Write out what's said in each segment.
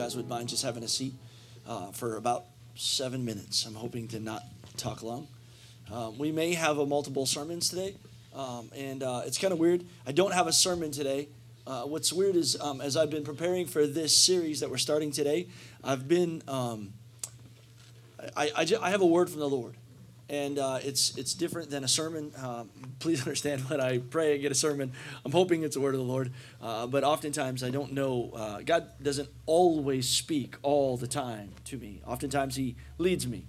guys would mind just having a seat uh, for about seven minutes. I'm hoping to not talk long. Um, we may have a multiple sermons today, um, and uh, it's kind of weird. I don't have a sermon today. Uh, what's weird is um, as I've been preparing for this series that we're starting today, I've been um, I, I, I, have a word from the Lord, and uh, it's it's different than a sermon. Um, please understand when I pray and get a sermon, I'm hoping it's a word of the Lord. Uh, but oftentimes I don't know. Uh, God doesn't always speak all the time to me. Oftentimes He leads me,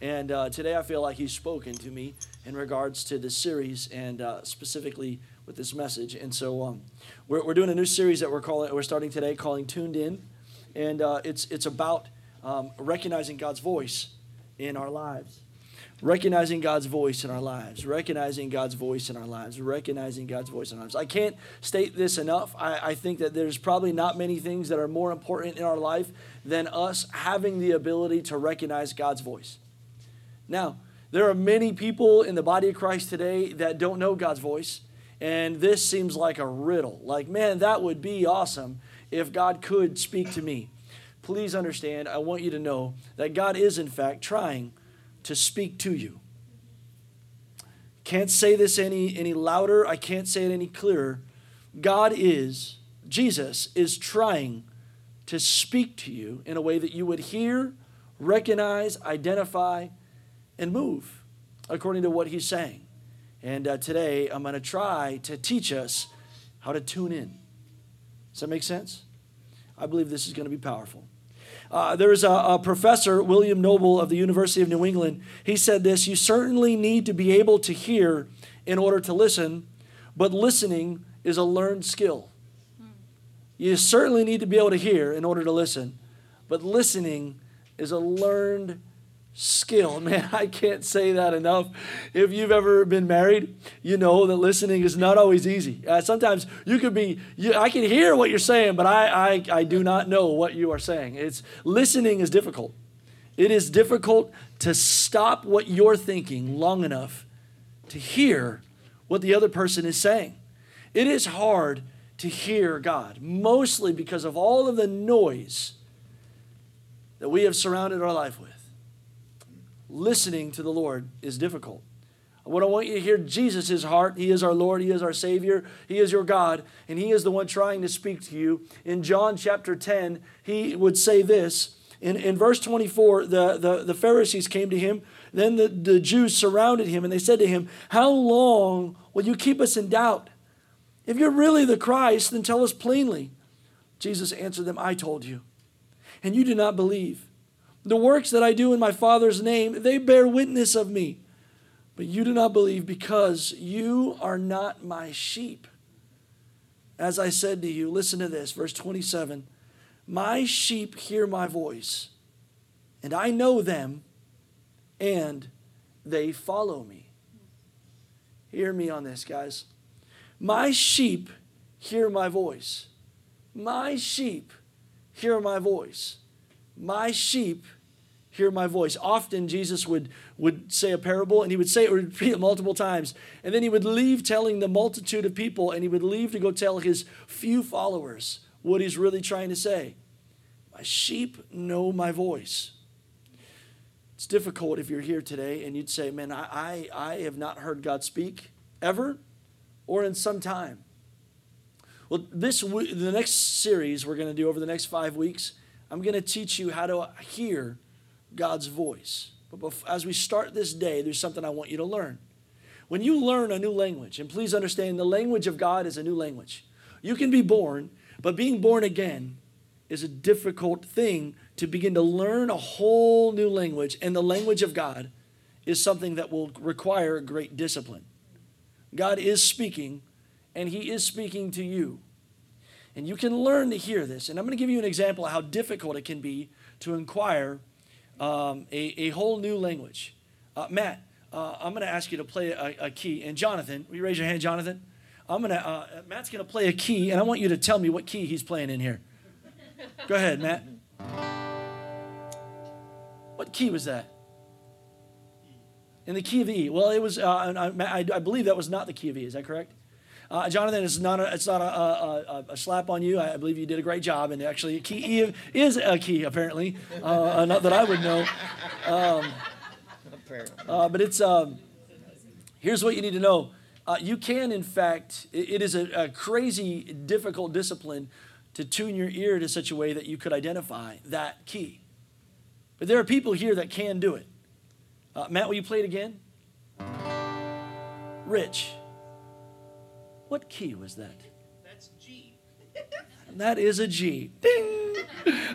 and uh, today I feel like He's spoken to me in regards to this series and uh, specifically with this message. And so um, we're, we're doing a new series that we're calling we're starting today, calling Tuned In, and uh, it's it's about um, recognizing God's voice in our lives recognizing God's voice in our lives, recognizing God's voice in our lives, recognizing God's voice in our lives. I can't state this enough. I, I, think that there's probably not many things that are more important in our life than us having the ability to recognize God's voice. Now, there are many people in the body of Christ today that don't know God's voice, and this seems like a riddle. Like, man, that would be awesome if God could speak to me. Please understand, I want you to know that God is, in fact, trying to speak to you. Can't say this any, any louder. I can't say it any clearer. God is, Jesus is trying to speak to you in a way that you would hear, recognize, identify, and move according to what he's saying. And uh, today I'm going to try to teach us how to tune in. Does that make sense? I believe this is going to be powerful. Uh, a, a professor, William Noble of the University of New England. He said this You certainly need to be able to hear in order to listen, but listening is a learned skill. You certainly need to be able to hear in order to listen, but listening is a learned skill. Man, I can't say that enough. If you've ever been married, you know that listening is not always easy. Uh, sometimes you could be, you, I can hear what you're saying, but I, I, I do not know what you are saying. It's listening is difficult. It is difficult to stop what you're thinking long enough to hear what the other person is saying. It is hard to hear God, mostly because of all of the noise that we have surrounded our life with listening to the Lord is difficult. What I want you to hear Jesus' heart. He is our Lord. He is our Savior. He is your God. And He is the one trying to speak to you. In John chapter 10, He would say this. In, in verse 24, the, the, the Pharisees came to Him. Then the, the Jews surrounded Him and they said to Him, How long will you keep us in doubt? If you're really the Christ, then tell us plainly. Jesus answered them, I told you. And you do not believe. The works that I do in my Father's name, they bear witness of me. But you do not believe because you are not my sheep. As I said to you, listen to this, verse 27 My sheep hear my voice, and I know them, and they follow me. Hear me on this, guys. My sheep hear my voice. My sheep hear my voice. My sheep hear my voice. Often Jesus would, would say a parable and he would say it, repeat it multiple times. And then he would leave telling the multitude of people and he would leave to go tell his few followers what he's really trying to say. My sheep know my voice. It's difficult if you're here today and you'd say, Man, I, I, I have not heard God speak ever or in some time. Well, this the next series we're going to do over the next five weeks, I'm going to teach you how to hear God's voice. But as we start this day, there's something I want you to learn. When you learn a new language, and please understand the language of God is a new language. You can be born, but being born again is a difficult thing to begin to learn a whole new language. And the language of God is something that will require great discipline. God is speaking, and He is speaking to you. And you can learn to hear this. And I'm going to give you an example of how difficult it can be to inquire um, a, a whole new language. Uh, Matt, uh, I'm going to ask you to play a, a, key. And Jonathan, will you raise your hand, Jonathan? I'm going to, uh, Matt's going to play a key, and I want you to tell me what key he's playing in here. Go ahead, Matt. What key was that? In the key of E. Well, it was, uh, I, I, believe that was not the key of E. Is that correct? Uh, Jonathan, it's not, a, it's not a, a, a, slap on you. I believe you did a great job, and actually, key is a key, apparently. Uh, not that I would know. Um, uh, but it's um, here's what you need to know. Uh, you can, in fact, it, it is a, a crazy, difficult discipline to tune your ear to such a way that you could identify that key. But there are people here that can do it. Uh, Matt, will you play it again? Rich. What key was that? That's G. that is a G. Ding!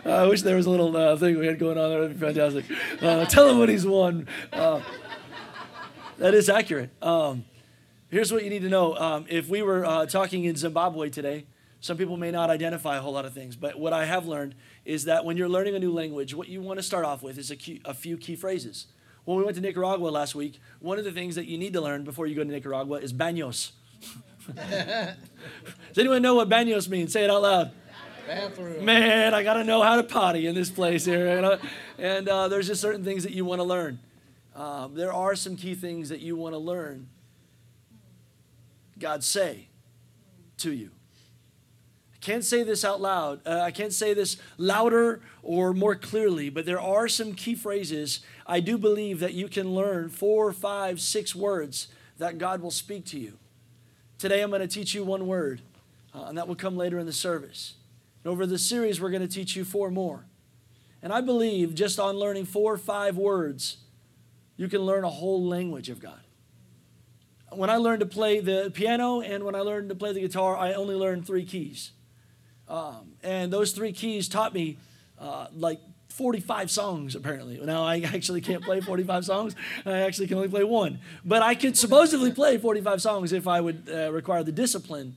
Uh, I wish there was a little uh, thing we had going on there. That'd be fantastic. Uh, tell him what he's won. Uh, that is accurate. Um, here's what you need to know. Um, if we were uh, talking in Zimbabwe today, some people may not identify a whole lot of things, but what I have learned is that when you're learning a new language, what you want to start off with is a, key, a few key phrases. When we went to Nicaragua last week, one of the things that you need to learn before you go to Nicaragua is baños. Does anyone know what baños means? Say it out loud. Bathroom. Man, I got to know how to potty in this place here. You know? And uh, there's just certain things that you want to learn. Um, there are some key things that you want to learn. God say to you. I can't say this out loud. Uh, I can't say this louder or more clearly, but there are some key phrases. I do believe that you can learn four, five, six words that God will speak to you. Today I'm going to teach you one word, uh, and that will come later in the service. And over the series, we're going to teach you four more. And I believe just on learning four or five words, you can learn a whole language of God. When I learned to play the piano and when I learned to play the guitar, I only learned three keys. Um, and those three keys taught me uh, like 45 songs apparently. Now I actually can't play 45 songs. I actually can only play one. But I could supposedly play 45 songs if I would uh, require the discipline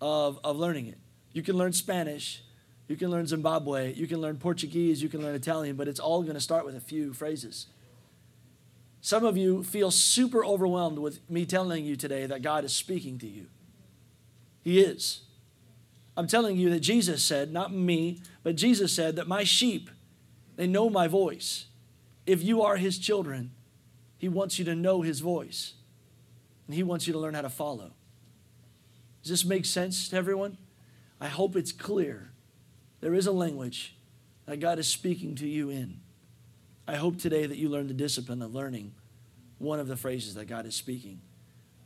of, of learning it. You can learn Spanish, you can learn Zimbabwe, you can learn Portuguese, you can learn Italian, but it's all going to start with a few phrases. Some of you feel super overwhelmed with me telling you today that God is speaking to you. He is. I'm telling you that Jesus said, not me, but Jesus said that my sheep they know my voice. If you are his children, he wants you to know his voice. And he wants you to learn how to follow. Does this make sense to everyone? I hope it's clear. There is a language that God is speaking to you in. I hope today that you learn the discipline of learning one of the phrases that God is speaking.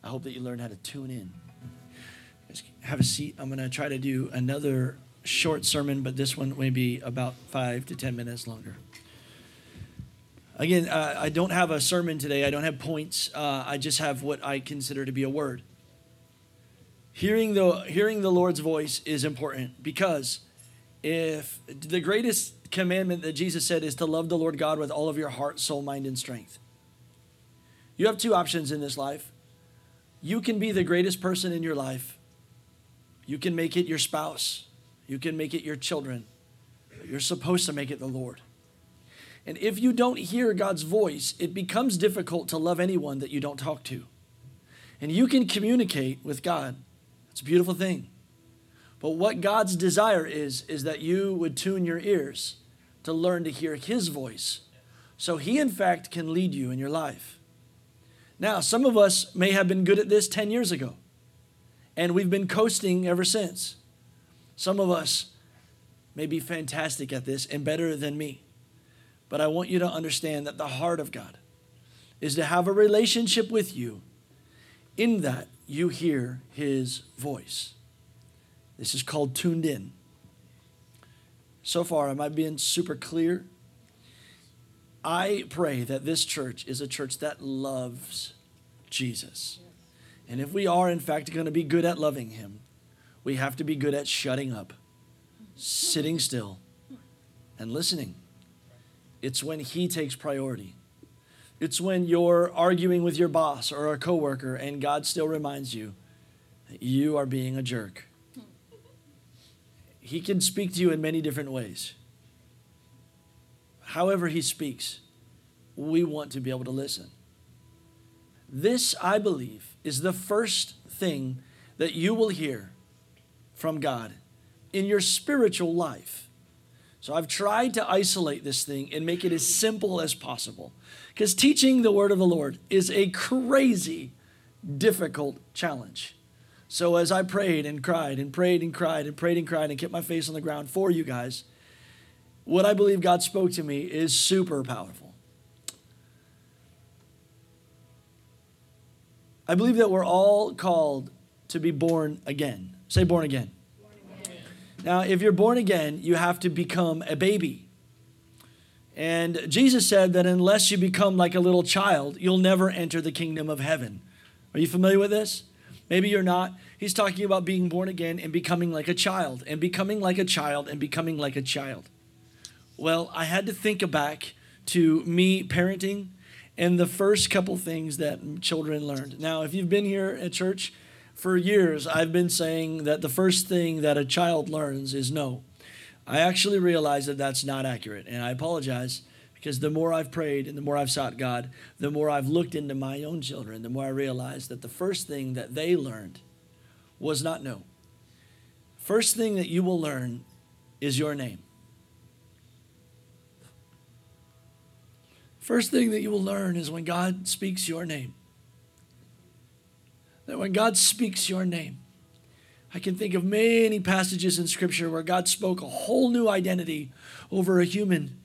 I hope that you learn how to tune in. Have a seat. I'm going to try to do another short sermon, but this one may be about five to ten minutes longer. Again, uh, I don't have a sermon today. I don't have points. Uh, I just have what I consider to be a word. Hearing the hearing the Lord's voice is important because if the greatest commandment that Jesus said is to love the Lord God with all of your heart, soul, mind, and strength. You have two options in this life. You can be the greatest person in your life. You can make it your spouse. You can make it your children. You're supposed to make it the Lord. And if you don't hear God's voice, it becomes difficult to love anyone that you don't talk to. And you can communicate with God. It's a beautiful thing. But what God's desire is, is that you would tune your ears to learn to hear His voice. So He, in fact, can lead you in your life. Now, some of us may have been good at this 10 years ago, and we've been coasting ever since. Some of us may be fantastic at this and better than me. But I want you to understand that the heart of God is to have a relationship with you in that you hear his voice. This is called tuned in. So far, am I being super clear? I pray that this church is a church that loves Jesus. And if we are, in fact, going to be good at loving him, we have to be good at shutting up, sitting still, and listening. It's when He takes priority. It's when you're arguing with your boss or a coworker and God still reminds you that you are being a jerk. He can speak to you in many different ways. However, He speaks, we want to be able to listen. This, I believe, is the first thing that you will hear from God in your spiritual life. So I've tried to isolate this thing and make it as simple as possible. Because teaching the word of the Lord is a crazy, difficult challenge. So as I prayed and cried and prayed and cried and prayed and cried and kept my face on the ground for you guys, what I believe God spoke to me is super powerful. I believe that we're all called to be born again. Say born again. Now, if you're born again, you have to become a baby. And Jesus said that unless you become like a little child, you'll never enter the kingdom of heaven. Are you familiar with this? Maybe you're not. He's talking about being born again and becoming like a child, and becoming like a child, and becoming like a child. Well, I had to think back to me parenting and the first couple things that children learned. Now, if you've been here at church for years, I've been saying that the first thing that a child learns is no. I actually realized that that's not accurate, and I apologize because the more I've prayed and the more I've sought God, the more I've looked into my own children, the more I realized that the first thing that they learned was not no. First thing that you will learn is your name. First thing that you will learn is when God speaks your name. That when God speaks your name, I can think of many passages in Scripture where God spoke a whole new identity over a human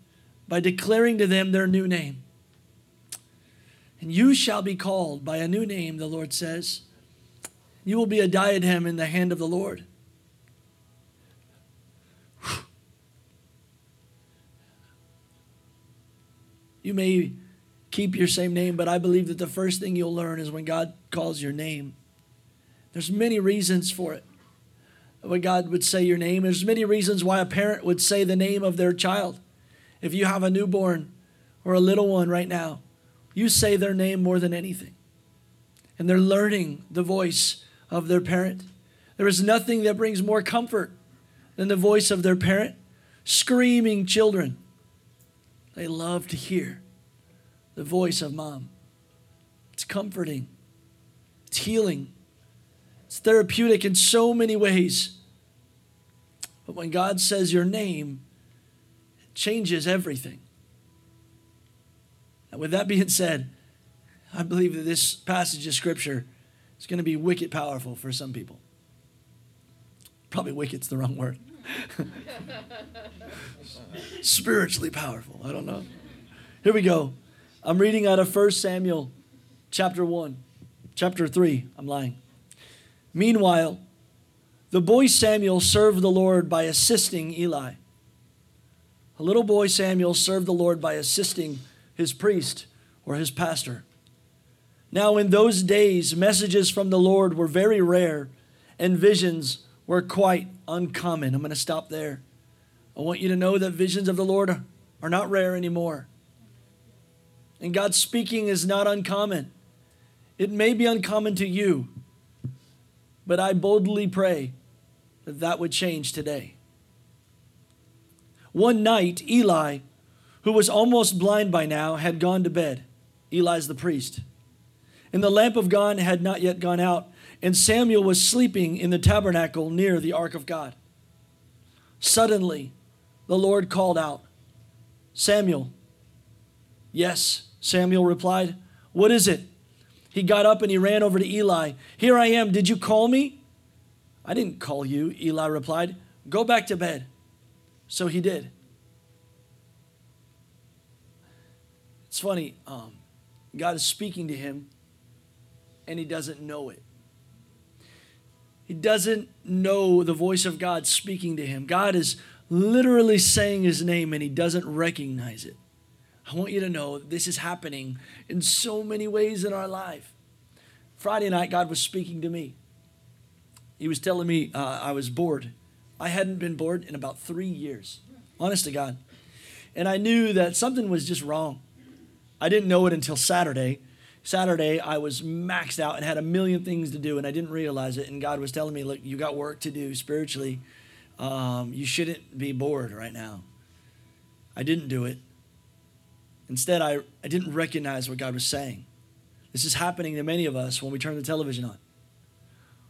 by declaring to them their new name. And you shall be called by a new name, the Lord says. You will be a diadem in the hand of the Lord. You may keep your same name, but I believe that the first thing you'll learn is when God calls your name. There's many reasons for it. When God would say your name, there's many reasons why a parent would say the name of their child. If you have a newborn or a little one right now, you say their name more than anything. And they're learning the voice of their parent. There is nothing that brings more comfort than the voice of their parent. Screaming children they love to hear the voice of mom. It's comforting, it's healing, it's therapeutic in so many ways. But when God says your name, it changes everything. And with that being said, I believe that this passage of scripture is going to be wicked powerful for some people. Probably wicked's the wrong word. Spiritually powerful. I don't know. Here we go. I'm reading out of 1 Samuel chapter 1, chapter 3. I'm lying. Meanwhile, the boy Samuel served the Lord by assisting Eli. A little boy Samuel served the Lord by assisting his priest or his pastor. Now, in those days, messages from the Lord were very rare, and visions were quite uncommon. I'm going to stop there. I want you to know that visions of the Lord are not rare anymore. And God's speaking is not uncommon. It may be uncommon to you, but I boldly pray that that would change today. One night, Eli, who was almost blind by now, had gone to bed. Eli's the priest. And the lamp of God had not yet gone out, and Samuel was sleeping in the tabernacle near the ark of God. Suddenly, the Lord called out, Samuel. Yes, Samuel replied. What is it? He got up and he ran over to Eli. Here I am. Did you call me? I didn't call you, Eli replied. Go back to bed. So he did. It's funny. Um, God is speaking to him and he doesn't know it. He doesn't know the voice of God speaking to him. God is literally saying his name and he doesn't recognize it. I want you to know this is happening in so many ways in our life. Friday night, God was speaking to me. He was telling me uh, I was bored. I hadn't been bored in about three years, honest to God. And I knew that something was just wrong. I didn't know it until Saturday. Saturday, I was maxed out and had a million things to do, and I didn't realize it. And God was telling me, Look, you got work to do spiritually. Um, you shouldn't be bored right now. I didn't do it. Instead, I, I didn't recognize what God was saying. This is happening to many of us when we turn the television on.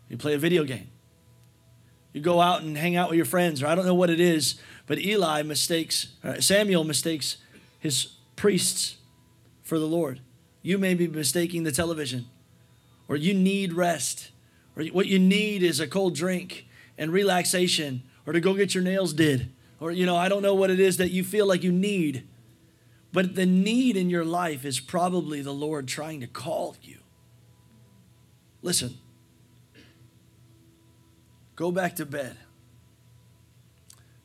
You play a video game. You go out and hang out with your friends, or I don't know what it is, but Eli mistakes, uh, Samuel mistakes his priests for the Lord. You may be mistaking the television, or you need rest, or what you need is a cold drink and relaxation, or to go get your nails did, or, you know, I don't know what it is that you feel like you need. But the need in your life is probably the Lord trying to call you. Listen, go back to bed.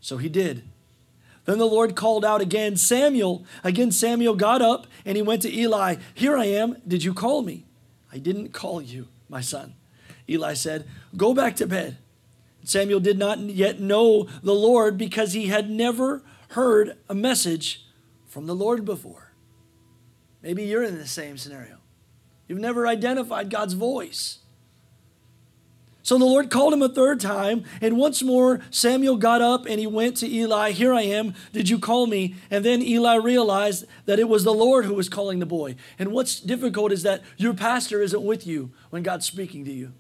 So he did. Then the Lord called out again, Samuel. Again, Samuel got up and he went to Eli. Here I am. Did you call me? I didn't call you, my son. Eli said, Go back to bed. Samuel did not yet know the Lord because he had never heard a message from the Lord before. Maybe you're in the same scenario. You've never identified God's voice. So the Lord called him a third time, and once more Samuel got up and he went to Eli, Here I am, did you call me? And then Eli realized that it was the Lord who was calling the boy. And what's difficult is that your pastor isn't with you when God's speaking to you.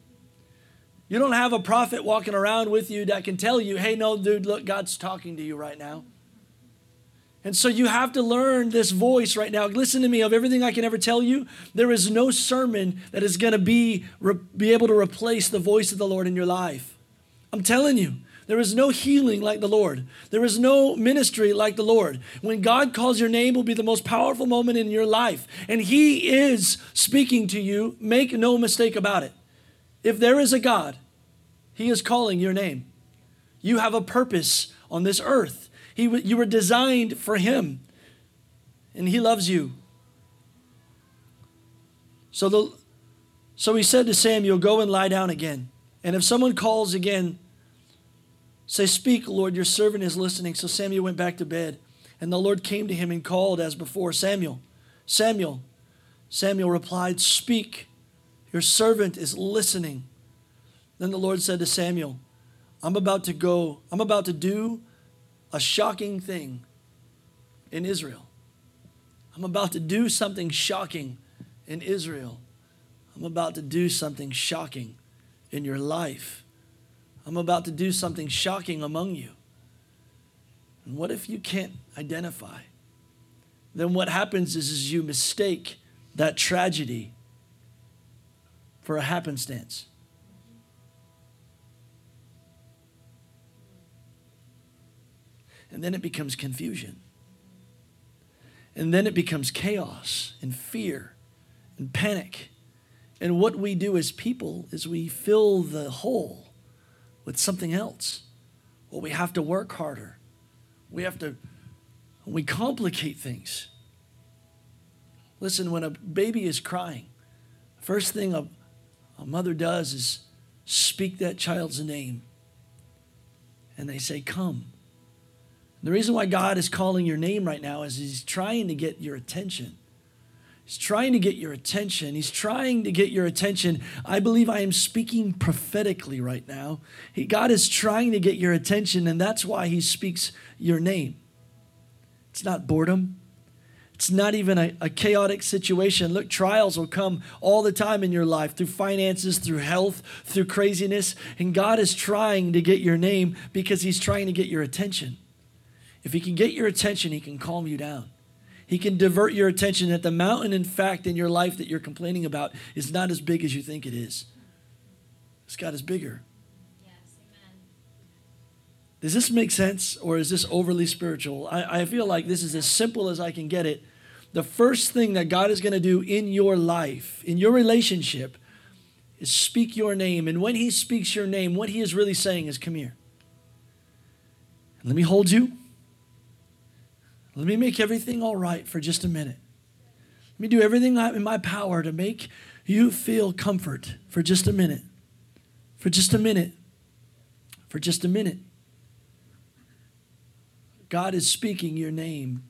You don't have a prophet walking around with you that can tell you, hey, no, dude, look, God's talking to you right now. And so you have to learn this voice right now. Listen to me, of everything I can ever tell you, there is no sermon that is going to be, re, be able to replace the voice of the Lord in your life. I'm telling you, there is no healing like the Lord. There is no ministry like the Lord. When God calls your name will be the most powerful moment in your life. And He is speaking to you. Make no mistake about it. If there is a God, He is calling your name. You have a purpose on this earth. He, you were designed for Him, and He loves you. So, the, so He said to Samuel, Go and lie down again. And if someone calls again, say, Speak, Lord, your servant is listening. So Samuel went back to bed. And the Lord came to him and called as before, Samuel, Samuel. Samuel replied, Speak, your servant is listening. Then the Lord said to Samuel, I'm about to go, I'm about to do a shocking thing in Israel. I'm about to do something shocking in Israel. I'm about to do something shocking in your life. I'm about to do something shocking among you. And what if you can't identify? Then what happens is, is you mistake that tragedy for a happenstance. And then it becomes confusion. And then it becomes chaos and fear and panic. And what we do as people is we fill the hole with something else. Well, we have to work harder. We have to, we complicate things. Listen, when a baby is crying, first thing a, a mother does is speak that child's name. And they say, Come. The reason why God is calling your name right now is He's trying to get your attention. He's trying to get your attention. He's trying to get your attention. I believe I am speaking prophetically right now. He, God is trying to get your attention, and that's why He speaks your name. It's not boredom. It's not even a, a, chaotic situation. Look, trials will come all the time in your life through finances, through health, through craziness. And God is trying to get your name because He's trying to get your attention. If he can get your attention, he can calm you down. He can divert your attention that the mountain, in fact, in your life that you're complaining about is not as big as you think it is. God is bigger. Yes, amen. Does this make sense or is this overly spiritual? I, I feel like this is as simple as I can get it. The first thing that God is going to do in your life, in your relationship, is speak your name. And when He speaks your name, what He is really saying is, Come here. Let me hold you. Let me make everything all right for just a minute. Let me do everything in my power to make you feel comfort for just a minute. For just a minute. For just a minute. God is speaking your name.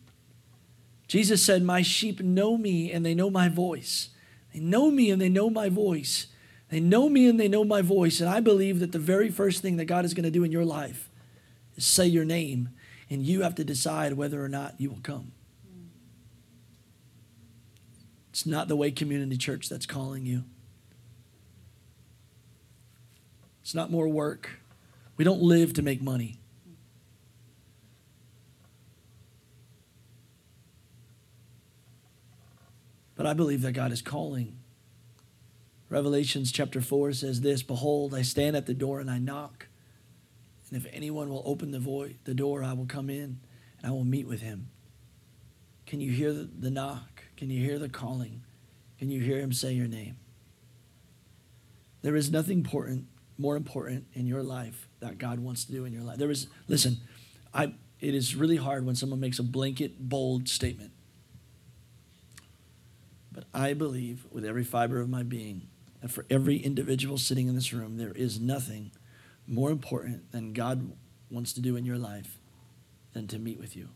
Jesus said, My sheep know me and they know my voice. They know me and they know my voice. They know me and they know my voice. And I believe that the very first thing that God is going to do in your life is say your name and you have to decide whether or not you will come. It's not the way community church that's calling you. It's not more work. We don't live to make money. But I believe that God is calling Revelations chapter 4 says this Behold, I stand at the door and I knock. And if anyone will open the, the door, I will come in and I will meet with him. Can you hear the, the knock? Can you hear the calling? Can you hear him say your name? There is nothing important, more important in your life that God wants to do in your life. There is, listen, I, it is really hard when someone makes a blanket, bold statement. But I believe with every fiber of my being that for every individual sitting in this room, there is nothing more important than God wants to do in your life than to meet with you.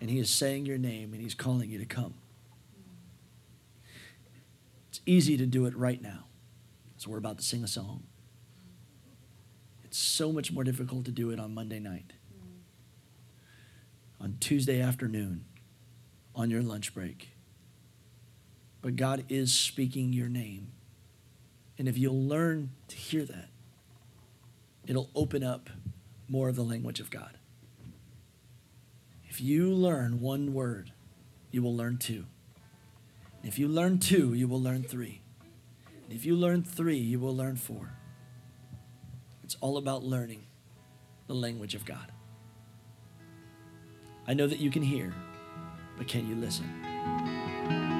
And He is saying your name and He's calling you to come. It's easy to do it right now. So we're about to sing a song. It's so much more difficult to do it on Monday night, on Tuesday afternoon, on your lunch break. But God is speaking your name. And if you'll learn to hear that, it'll open up more of the language of God. If you learn one word, you will learn two. If you learn two, you will learn three. If you learn three, you will learn four. It's all about learning the language of God. I know that you can hear, but can you listen?